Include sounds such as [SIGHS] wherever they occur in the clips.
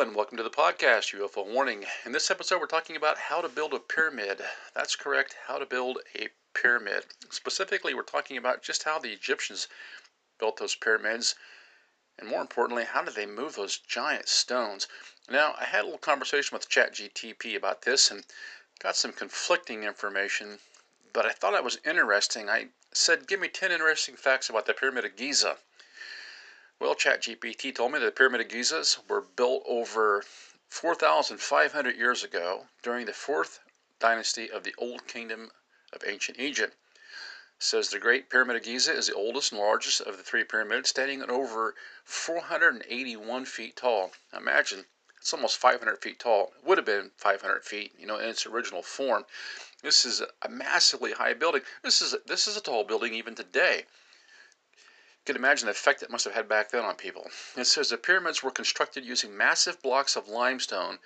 And welcome to the podcast UFO Warning. In this episode, we're talking about how to build a pyramid. That's correct, how to build a pyramid. Specifically, we're talking about just how the Egyptians built those pyramids, and more importantly, how did they move those giant stones? Now, I had a little conversation with ChatGTP about this and got some conflicting information, but I thought it was interesting. I said, Give me 10 interesting facts about the Pyramid of Giza. Well, ChatGPT told me that the Pyramid of Gizas were built over 4,500 years ago during the fourth dynasty of the Old Kingdom of Ancient Egypt. It says the Great Pyramid of Giza is the oldest and largest of the three pyramids, standing at over 481 feet tall. Imagine it's almost 500 feet tall. It would have been 500 feet, you know, in its original form. This is a massively high building. This is this is a tall building even today can imagine the effect it must have had back then on people. It says the pyramids were constructed using massive blocks of limestone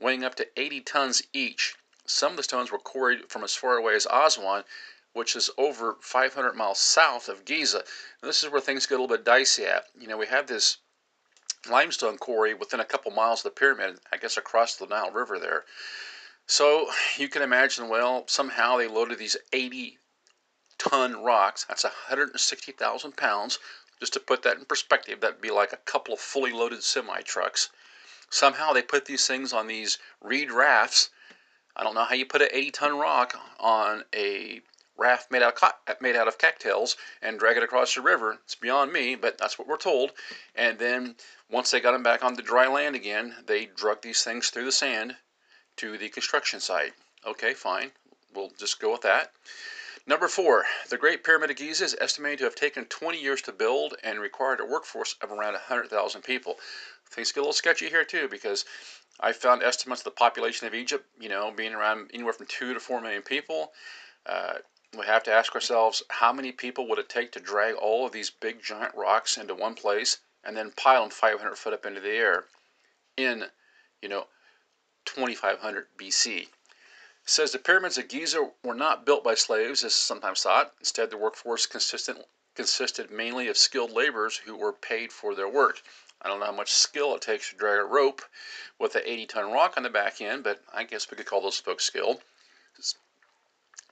weighing up to 80 tons each. Some of the stones were quarried from as far away as Aswan, which is over 500 miles south of Giza. And this is where things get a little bit dicey at. You know, we have this limestone quarry within a couple miles of the pyramid, I guess across the Nile River there. So you can imagine, well, somehow they loaded these 80 ton rocks. That's 160,000 pounds. Just to put that in perspective, that'd be like a couple of fully loaded semi trucks. Somehow they put these things on these reed rafts. I don't know how you put an 80 ton rock on a raft made out of, made out of cattails and drag it across the river. It's beyond me, but that's what we're told. And then once they got them back on the dry land again, they drug these things through the sand to the construction site. Okay, fine. We'll just go with that. Number four, the Great Pyramid of Giza is estimated to have taken 20 years to build and required a workforce of around 100,000 people. Things get a little sketchy here too because I found estimates of the population of Egypt, you know, being around anywhere from two to four million people. Uh, we have to ask ourselves how many people would it take to drag all of these big giant rocks into one place and then pile them 500 foot up into the air in, you know, 2500 BC says the pyramids of Giza were not built by slaves, as is sometimes thought. Instead, the workforce consistent, consisted mainly of skilled laborers who were paid for their work. I don't know how much skill it takes to drag a rope with an 80 ton rock on the back end, but I guess we could call those folks skilled.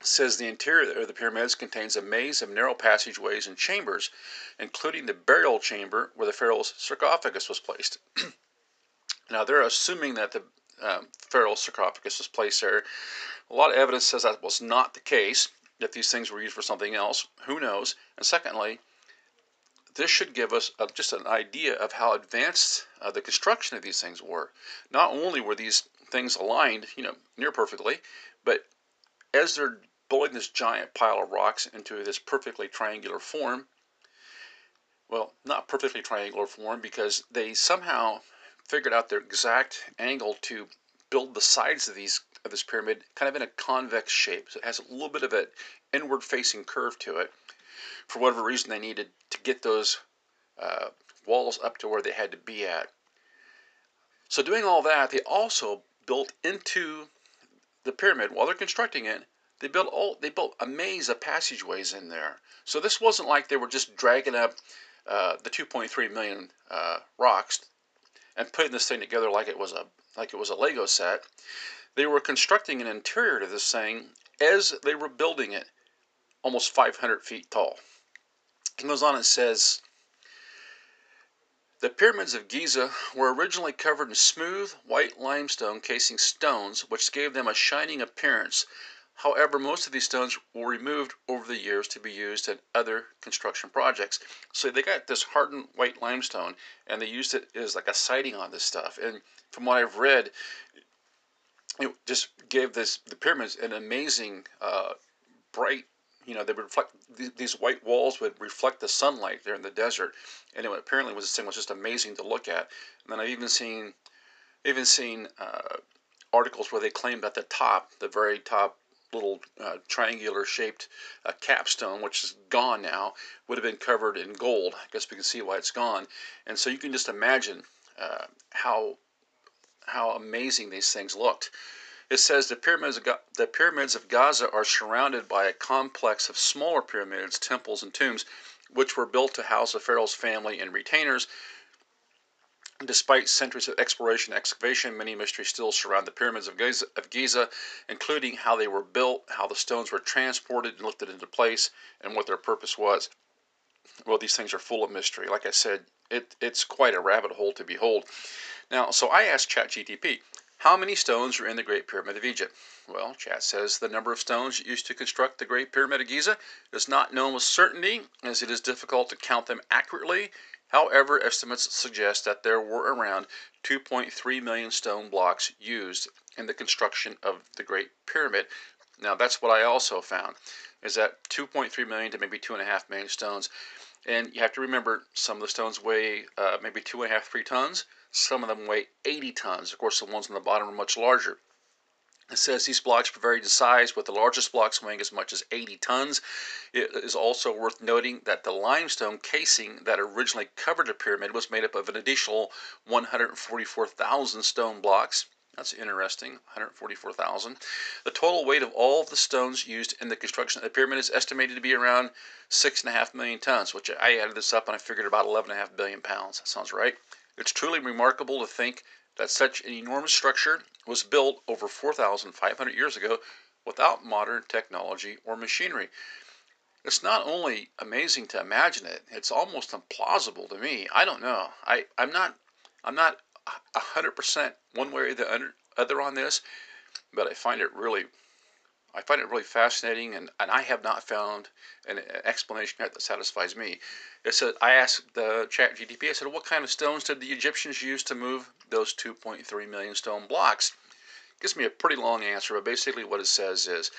Says the interior of the pyramids contains a maze of narrow passageways and chambers, including the burial chamber where the pharaoh's sarcophagus was placed. [CLEARS THROAT] now, they're assuming that the um, pharaoh's sarcophagus was placed there. A lot of evidence says that was not the case, that these things were used for something else. Who knows? And secondly, this should give us a, just an idea of how advanced uh, the construction of these things were. Not only were these things aligned, you know, near perfectly, but as they're building this giant pile of rocks into this perfectly triangular form, well, not perfectly triangular form because they somehow figured out their exact angle to build the sides of these of this pyramid kind of in a convex shape. So it has a little bit of an inward facing curve to it. For whatever reason, they needed to get those uh, walls up to where they had to be at. So doing all that, they also built into the pyramid while they're constructing it. They built all they built a maze of passageways in there. So this wasn't like they were just dragging up uh, the 2.3 million uh, rocks and putting this thing together like it was a like it was a Lego set. They were constructing an interior to this thing as they were building it, almost 500 feet tall. It goes on and says, the pyramids of Giza were originally covered in smooth white limestone casing stones, which gave them a shining appearance However, most of these stones were removed over the years to be used in other construction projects. So they got this hardened white limestone and they used it as like a siding on this stuff. And from what I've read, it just gave this the pyramids an amazing uh, bright you know they would reflect these white walls would reflect the sunlight there in the desert and it apparently was this thing was just amazing to look at and then i've even seen even seen uh, articles where they claimed at the top the very top little uh, triangular shaped uh, capstone, which is gone now, would have been covered in gold. I guess we can see why it's gone. And so you can just imagine uh, how how amazing these things looked. It says the pyramids, of, the pyramids of Gaza are surrounded by a complex of smaller pyramids, temples, and tombs, which were built to house the pharaoh's family and retainers. Despite centuries of exploration and excavation, many mysteries still surround the pyramids of Giza, of Giza, including how they were built, how the stones were transported and lifted into place, and what their purpose was. Well, these things are full of mystery. Like I said, it, it's quite a rabbit hole to behold. Now, so I asked ChatGTP, how many stones are in the Great Pyramid of Egypt? Well, Chat says the number of stones used to construct the Great Pyramid of Giza is not known with certainty, as it is difficult to count them accurately. However, estimates suggest that there were around 2.3 million stone blocks used in the construction of the Great Pyramid. Now, that's what I also found, is that 2.3 million to maybe 2.5 million stones. And you have to remember, some of the stones weigh uh, maybe two and a half, three tons. Some of them weigh 80 tons. Of course, the ones on the bottom are much larger. It says these blocks varied in size, with the largest blocks weighing as much as 80 tons. It is also worth noting that the limestone casing that originally covered the pyramid was made up of an additional 144,000 stone blocks. That's interesting, 144,000. The total weight of all of the stones used in the construction of the pyramid is estimated to be around 6.5 million tons, which I added this up and I figured about 11.5 billion pounds. That sounds right. It's truly remarkable to think that such an enormous structure was built over 4,500 years ago without modern technology or machinery. It's not only amazing to imagine it, it's almost implausible to me. I don't know. I, I'm not I'm not 100% one way or the other on this, but I find it really I find it really fascinating, and, and I have not found an, explanation yet that satisfies me. It said I asked the Chat GTP. I said, "What kind of stones did the Egyptians use to move those 2.3 million stone blocks?" It gives me a pretty long answer, but basically what it says is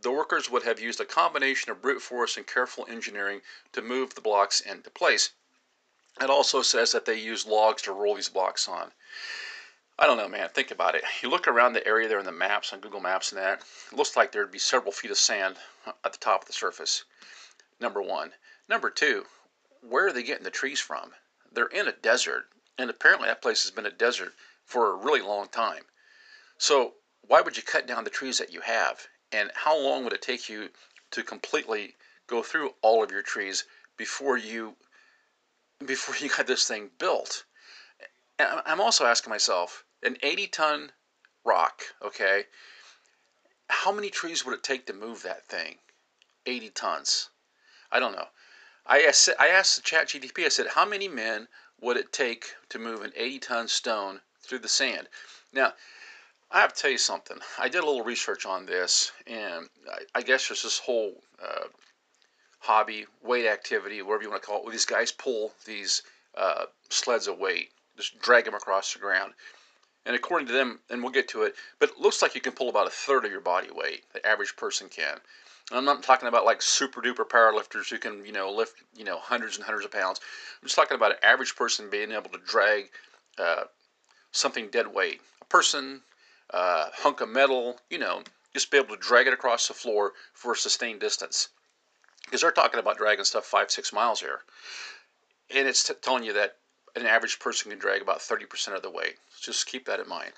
the workers would have used a combination of brute force and careful engineering to move the blocks into place. It also says that they used logs to roll these blocks on. I don't know, man. Think about it. You look around the area there in the maps on Google Maps and that, it looks like there'd be several feet of sand at the top of the surface. Number one. Number two, where are they getting the trees from? They're in a desert, and apparently that place has been a desert for a really long time. So why would you cut down the trees that you have? And how long would it take you to completely go through all of your trees before you before you got this thing built? And I'm also asking myself, an 80 ton rock, okay? How many trees would it take to move that thing? 80 tons. I don't know. I asked, I asked the chat GDP, I said, how many men would it take to move an 80 ton stone through the sand? Now, I have to tell you something. I did a little research on this, and I, I guess there's this whole uh, hobby, weight activity, whatever you want to call it, where these guys pull these uh, sleds of weight, just drag them across the ground. And according to them, and we'll get to it, but it looks like you can pull about a third of your body weight. The average person can. And I'm not talking about like super duper powerlifters who can, you know, lift, you know, hundreds and hundreds of pounds. I'm just talking about an average person being able to drag uh, something dead weight. A person, uh, hunk of metal, you know, just be able to drag it across the floor for a sustained distance. Because they're talking about dragging stuff five, six miles here. And it's t- telling you that an average person can drag about 30% of the weight. Just keep that in mind.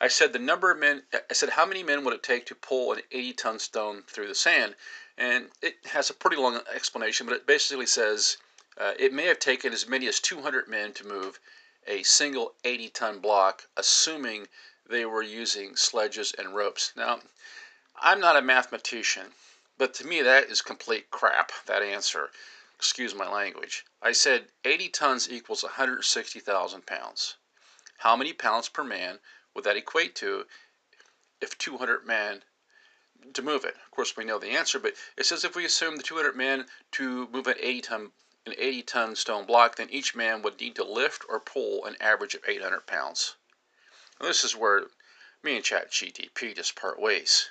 I said the number of men, I said how many men would it take to pull an 80 ton stone through the sand? And it has a pretty long explanation, but it basically says uh, it may have taken as many as 200 men to move a single 80 ton block, assuming they were using sledges and ropes. Now, I'm not a mathematician, but to me that is complete crap, that answer excuse my language. I said 80 tons equals 160,000 pounds. How many pounds per man would that equate to if 200 men to move it? Of course, we know the answer, but it says if we assume the 200 men to move an 80 ton an 80 ton stone block, then each man would need to lift or pull an average of 800 pounds. Now, this is where me and Chat GTP just part ways.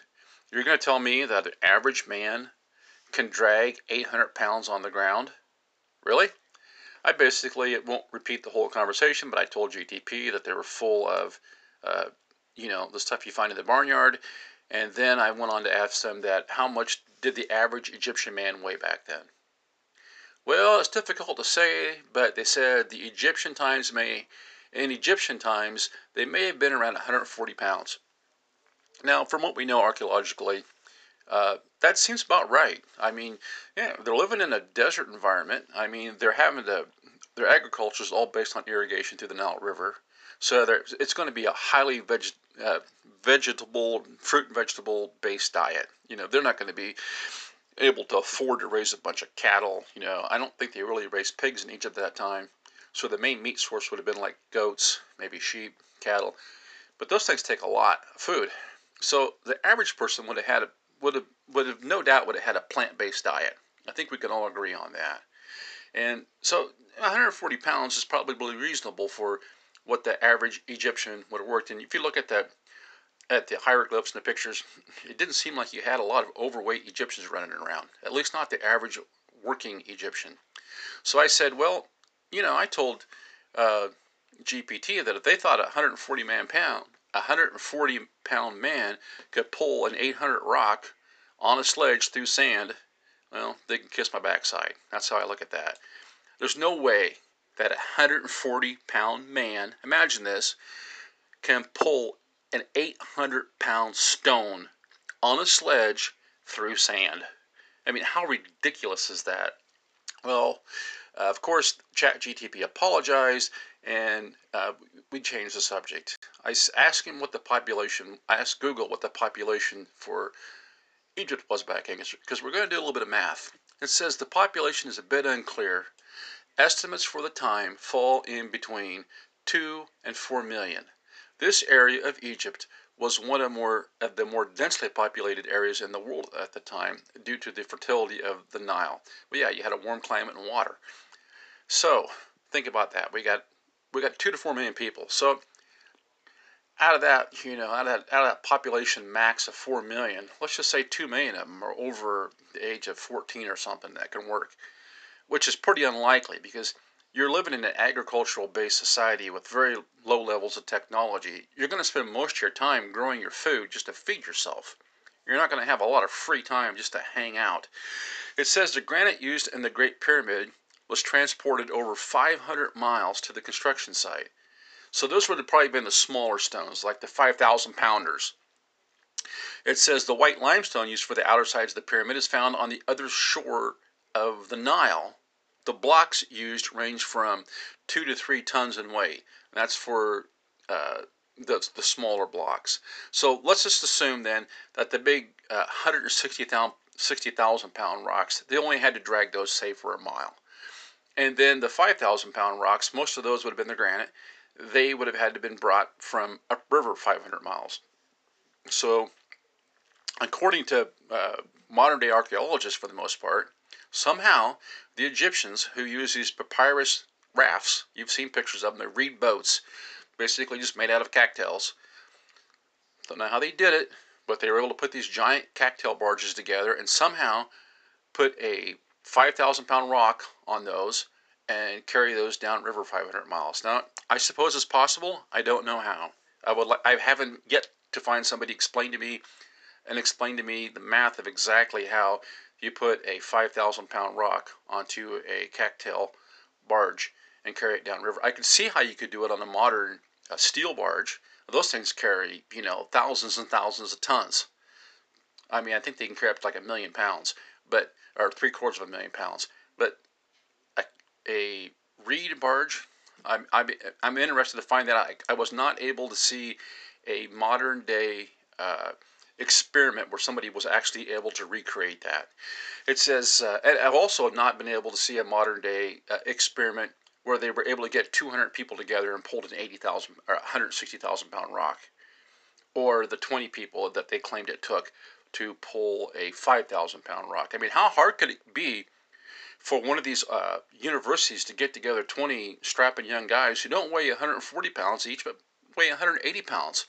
You're going to tell me that an average man can drag 800 pounds on the ground? Really? I basically it won't repeat the whole conversation, but I told GTP that they were full of, uh, you know, the stuff you find in the barnyard, and then I went on to ask them that how much did the average Egyptian man weigh back then? Well, it's difficult to say, but they said the Egyptian times may, in Egyptian times, they may have been around 140 pounds. Now, from what we know archaeologically, uh, that seems about right. I mean, yeah, they're living in a desert environment. I mean, they're having to their agriculture is all based on irrigation through the Nile River. So it's going to be a highly veg, uh, vegetable, fruit and vegetable based diet. You know, they're not going to be able to afford to raise a bunch of cattle. You know, I don't think they really raised pigs in Egypt at that time. So the main meat source would have been like goats, maybe sheep, cattle. But those things take a lot of food. So the average person would have had a, would have would have no doubt would have had a plant-based diet. I think we can all agree on that. And so 140 pounds is probably reasonable for what the average Egyptian would have worked. And if you look at the at the hieroglyphs and the pictures, it didn't seem like you had a lot of overweight Egyptians running around. At least not the average working Egyptian. So I said, well, you know, I told uh, GPT that if they thought a 140 man pound, a 140 pound man could pull an 800 rock on a sledge through sand, well, they can kiss my backside. That's how I look at that. There's no way that a 140 pound man, imagine this, can pull an 800 pound stone on a sledge through sand. I mean, how ridiculous is that? Well, uh, of course, ChatGTP apologized and uh, we changed the subject. I asked him what the population, I asked Google what the population for Egypt was back in, because we're going to do a little bit of math. It says the population is a bit unclear. Estimates for the time fall in between 2 and 4 million. This area of Egypt was one of, more, of the more densely populated areas in the world at the time due to the fertility of the Nile. But yeah, you had a warm climate and water. So think about that. We got we got two to four million people. So out of that, you know, out of that, out of that population max of four million, let's just say two million of them are over the age of 14 or something that can work, which is pretty unlikely because you're living in an agricultural based society with very low levels of technology, you're going to spend most of your time growing your food just to feed yourself. You're not going to have a lot of free time just to hang out. It says the granite used in the Great Pyramid was transported over 500 miles to the construction site. So those would have probably been the smaller stones, like the 5,000 pounders. It says the white limestone used for the outer sides of the pyramid is found on the other shore of the Nile the blocks used range from two to three tons in weight. That's for uh, the, the smaller blocks. So let's just assume then that the big uh, 160,000 60, pound rocks, they only had to drag those, say, for a mile. And then the 5,000 pound rocks, most of those would have been the granite, they would have had to have been brought from upriver 500 miles. So, according to uh, modern day archaeologists, for the most part, Somehow, the Egyptians, who used these papyrus rafts, you've seen pictures of them, they're reed boats, basically just made out of cattails. Don't know how they did it, but they were able to put these giant cattail barges together and somehow put a 5,000 pound rock on those and carry those down river 500 miles. Now, I suppose it's possible. I don't know how. I would. Li- I haven't yet to find somebody explain to me and explain to me the math of exactly how you put a 5,000 pound rock onto a cattail barge and carry it downriver. I could see how you could do it on a modern uh, steel barge. Those things carry, you know, thousands and thousands of tons. I mean, I think they can carry up to like a million pounds, but or three quarters of a million pounds. But a, a reed barge, I'm, I'm, I'm interested to find that. I, I was not able to see a modern day uh, experiment where somebody was actually able to recreate that. It says, uh, and I've also not been able to see a modern day uh, experiment where they were able to get 200 people together and pulled an 80,000 or 160,000 pound rock, or the 20 people that they claimed it took to pull a 5,000 pound rock. I mean, how hard could it be for one of these uh, universities to get together 20 strapping young guys who don't weigh 140 pounds each, but weigh 180 pounds,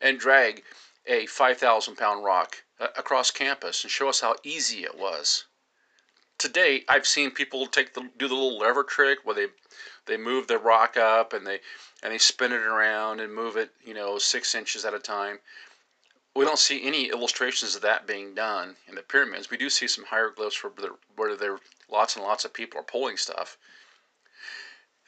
and drag a 5,000 pound rock uh, across campus and show us how easy it was. Today, I've seen people take the do the little lever trick where they they move the rock up and they and they spin it around and move it, you know, six inches at a time. We don't see any illustrations of that being done in the pyramids. We do see some hieroglyphs where there, where there lots and lots of people are pulling stuff.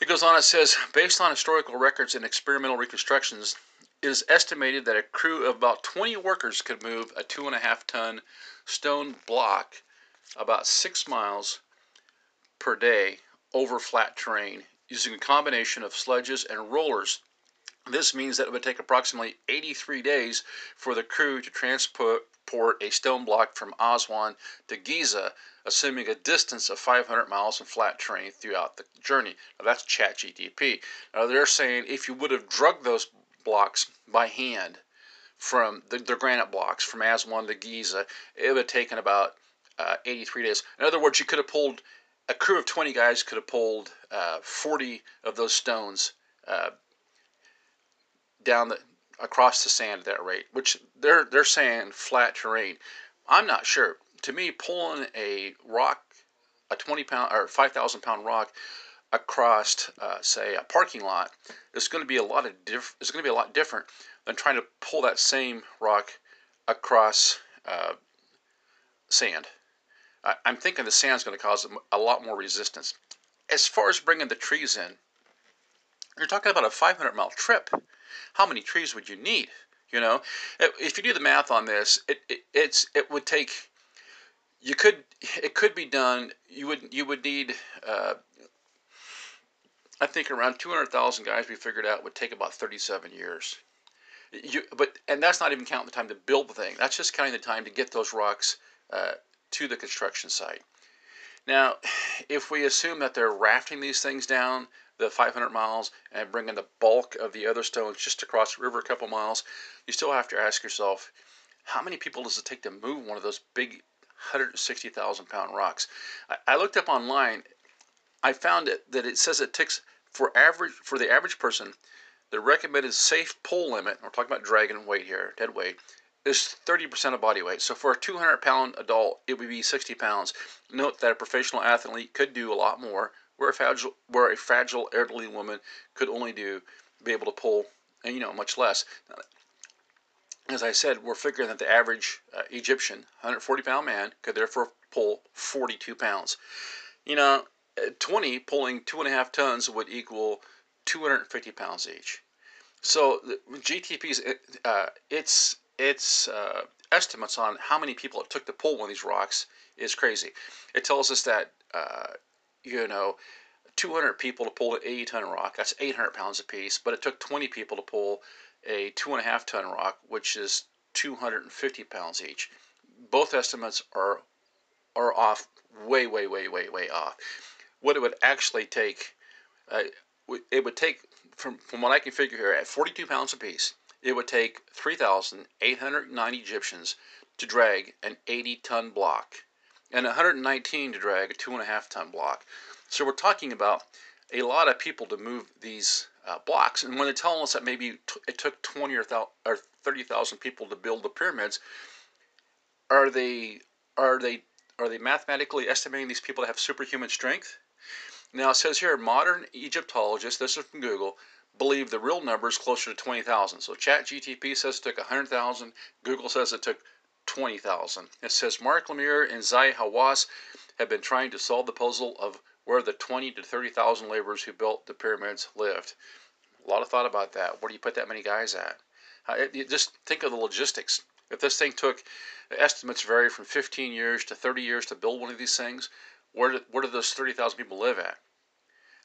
It goes on, it says, based on historical records and experimental reconstructions, it is estimated that a crew of about 20 workers could move a two and a half ton stone block about six miles per day over flat terrain using a combination of sledges and rollers. This means that it would take approximately 83 days for the crew to transport a stone block from Aswan to Giza, assuming a distance of 500 miles in flat terrain throughout the journey. Now that's ChatGTP. Now they're saying if you would have drugged those blocks by hand from the, the granite blocks from Aswan to Giza, it would have taken about uh, 83 days. In other words, you could have pulled a crew of 20 guys could have pulled uh, 40 of those stones uh, down the across the sand at that rate, which they're they're saying flat terrain. I'm not sure. To me, pulling a rock, a 20 pound or 5,000 pound rock across, uh, say, a parking lot, is going to be a lot of diff- It's going to be a lot different than trying to pull that same rock across uh, sand. I, am thinking the sand's going to cause a lot more resistance. As far as bringing the trees in, you're talking about a 500 mile trip. How many trees would you need? You know, if you do the math on this, it, it it's it would take. You could it could be done. You would you would need. Uh, I think around 200,000 guys we figured out would take about 37 years. You, but and that's not even counting the time to build the thing. That's just counting the time to get those rocks uh, to the construction site. Now, [SIGHS] if we assume that they're rafting these things down the 500 miles and bringing the bulk of the other stones just across the river a couple miles, you still have to ask yourself, how many people does it take to move one of those big 160,000 pound rocks? I, I looked up online. I found it, that it says it takes for average for the average person, the recommended safe pull limit. We're talking about dragon weight here, dead weight is 30% of body weight. So for a 200 pound adult, it would be 60 pounds. Note that a professional athlete could do a lot more, where a fragile, where a fragile elderly woman could only do, be able to pull, you know, much less. As I said, we're figuring that the average uh, Egyptian 140 pound man could therefore pull 42 pounds. You know, 20 pulling two and a half tons would equal 250 pounds each. So the GTP's uh, it's its uh, estimates on how many people it took to pull one of these rocks is crazy. It tells us that, uh, you know, 200 people to pull an 80 ton rock, that's 800 pounds a piece, but it took 20 people to pull a two and a half ton rock, which is 250 pounds each. Both estimates are are off way, way, way, way, way off. What it would actually take, uh, it would take from from what I can figure here at 42 pounds a piece it would take 3,809 Egyptians to drag an 80 ton block and 119 to drag a 2.5 ton block. So we're talking about a lot of people to move these uh, blocks. And when they're telling us that maybe it took 20 or, or 30,000 people to build the pyramids, are they are they are they mathematically estimating these people to have superhuman strength? Now it says here modern Egyptologists, this is from Google, believe the real number is closer to 20,000. So ChatGTP says it took 100,000. Google says it took 20,000. It says Mark Lemire and Zahi Hawass have been trying to solve the puzzle of where the 20 to 30,000 laborers who built the pyramids lived. A lot of thought about that. Where do you put that many guys at? just think of the logistics. If this thing took, estimates vary from 15 years to 30 years to build one of these things, where do, where do those 30,000 people live at?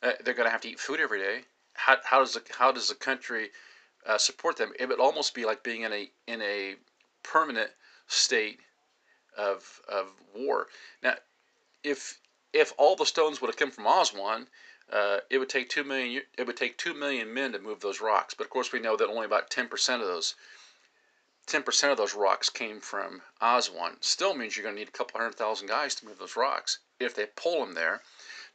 Uh, they're going to have to eat food every day how, how does the how does the country uh, support them? It would almost be like being in a in a permanent state of of war. Now, if if all the stones would have come from Aswan, uh, it would take two million. It would take two million men to move those rocks. But of course, we know that only about ten percent of those ten percent of those rocks came from Aswan. Still means you're going to need a couple hundred thousand guys to move those rocks if they pull them there.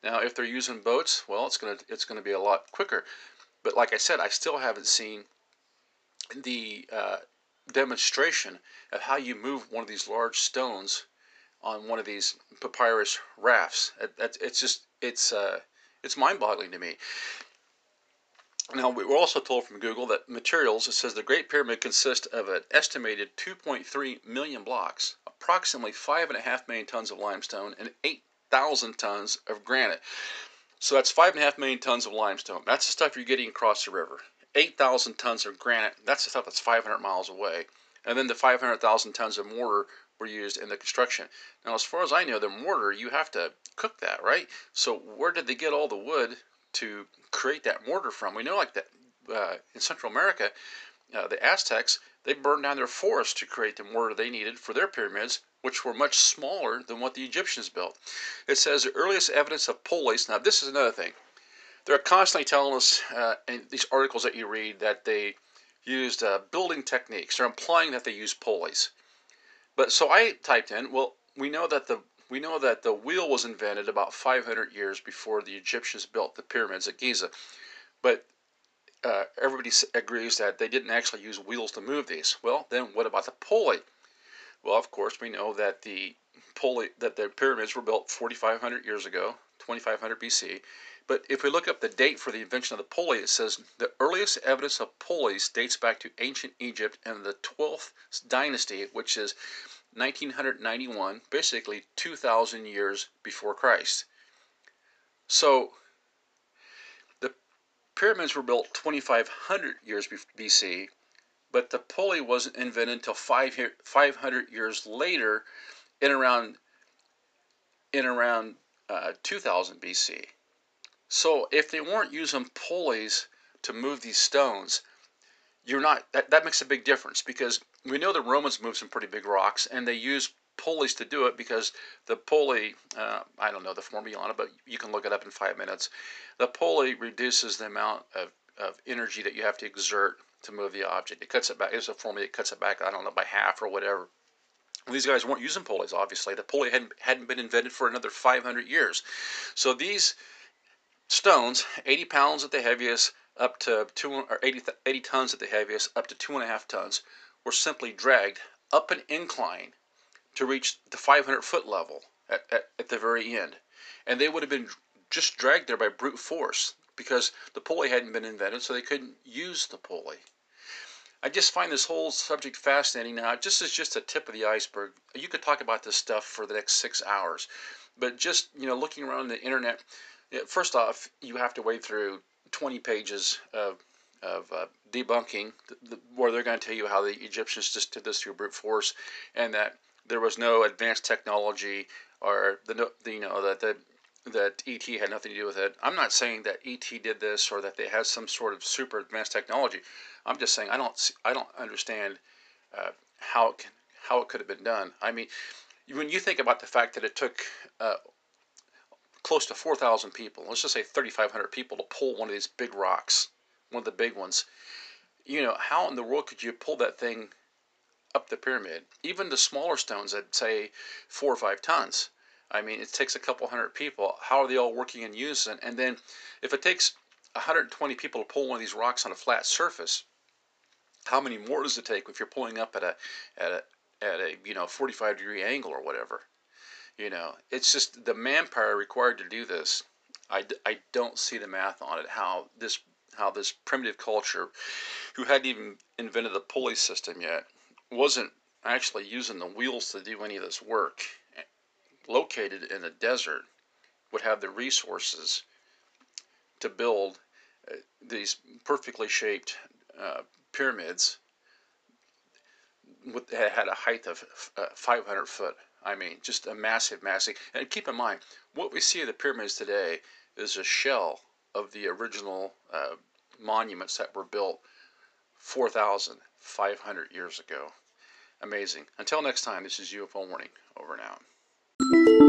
Now, if they're using boats, well, it's gonna it's gonna be a lot quicker. But like I said, I still haven't seen the uh, demonstration of how you move one of these large stones on one of these papyrus rafts. It's just it's uh, it's mind-boggling to me. Now, we were also told from Google that materials, it says the Great Pyramid consists of an estimated 2.3 million blocks, approximately 5.5 million tons of limestone, and 8 thousand tons of granite. So that's five and a half million tons of limestone. That's the stuff you're getting across the river. 8,000 tons of granite. That's the stuff that's 500 miles away. And then the 500,000 tons of mortar were used in the construction. Now, as far as I know, the mortar, you have to cook that, right? So where did they get all the wood to create that mortar from. We know, like that uh, in Central America, uh, the Aztecs they burned down their forests to create the mortar they needed for their pyramids, which were much smaller than what the Egyptians built. It says the earliest evidence of pulleys. Now, this is another thing. They're constantly telling us uh, in these articles that you read that they used uh, building techniques. They're implying that they used pulleys. But so I typed in, well, we know that the we know that the wheel was invented about 500 years before the Egyptians built the pyramids at Giza. But uh, everybody agrees that they didn't actually use wheels to move these. Well, then what about the pulley? Well, of course, we know that the pulley that the pyramids were built 4,500 years ago, 2500 BC. But if we look up the date for the invention of the pulley, it says the earliest evidence of pulleys dates back to ancient Egypt and the 12th dynasty, which is 1991, basically 2,000 years before Christ. So pyramids were built 2,500 years BC, but the pulley wasn't invented until 500 years later, in around in around uh, 2000 BC. So if they weren't using pulleys to move these stones, you're not that, that makes a big difference because we know the Romans moved some pretty big rocks and they used pulleys to do it because the pulley, uh, I don't know the formula on it, but you can look it up in five minutes. The pulley reduces the amount of, of energy that you have to exert to move the object. It cuts it back. It's a formula that cuts it back, I don't know, by half or whatever. these guys weren't using pulleys, obviously. The pulley hadn't, hadn't been invented for another 500 years. So these stones, 80 pounds at the heaviest, up to two or 80, 80 tons at the heaviest, up to two and a half tons, were simply dragged up an incline to reach the 500 foot level at, at, at the very end. And they would have been just dragged there by brute force because the pulley hadn't been invented, so they couldn't use the pulley. I just find this whole subject fascinating now. Just as just a tip of the iceberg. You could talk about this stuff for the next six hours, but just you know, looking around the internet. First off, you have to wade through 20 pages of of uh, debunking, the, where they're going to tell you how the Egyptians just did this through brute force, and that there was no advanced technology or the, you know that the that ET had nothing to do with it. I'm not saying that ET did this or that they had some sort of super advanced technology. I'm just saying I don't I don't understand uh, how it can, how it could have been done. I mean, when you think about the fact that it took uh, close to 4,000 people, let's just say 3,500 people to pull one of these big rocks, one of the big ones. You know, how in the world could you pull that thing up the pyramid. Even the smaller stones that say four or five tons. I mean, it takes a couple hundred people. How are they all working in unison? And then if it takes 120 people to pull one of these rocks on a flat surface, how many more does it take if you're pulling up at a at a at a you know 45 degree angle or whatever? You know, it's just the manpower required to do this. I, I don't see the math on it. How this how this primitive culture, who hadn't even invented the pulley system yet, wasn't actually using the wheels to do any of this work, located in a desert, would have the resources to build uh, these perfectly shaped uh, pyramids that had a height of uh, 500 foot. I mean, just a massive, massive. And keep in mind, what we see of the pyramids today is a shell of the original uh, monuments that were built 4,500 years ago. Amazing. Until next time, this is UFO Warning. Over and out.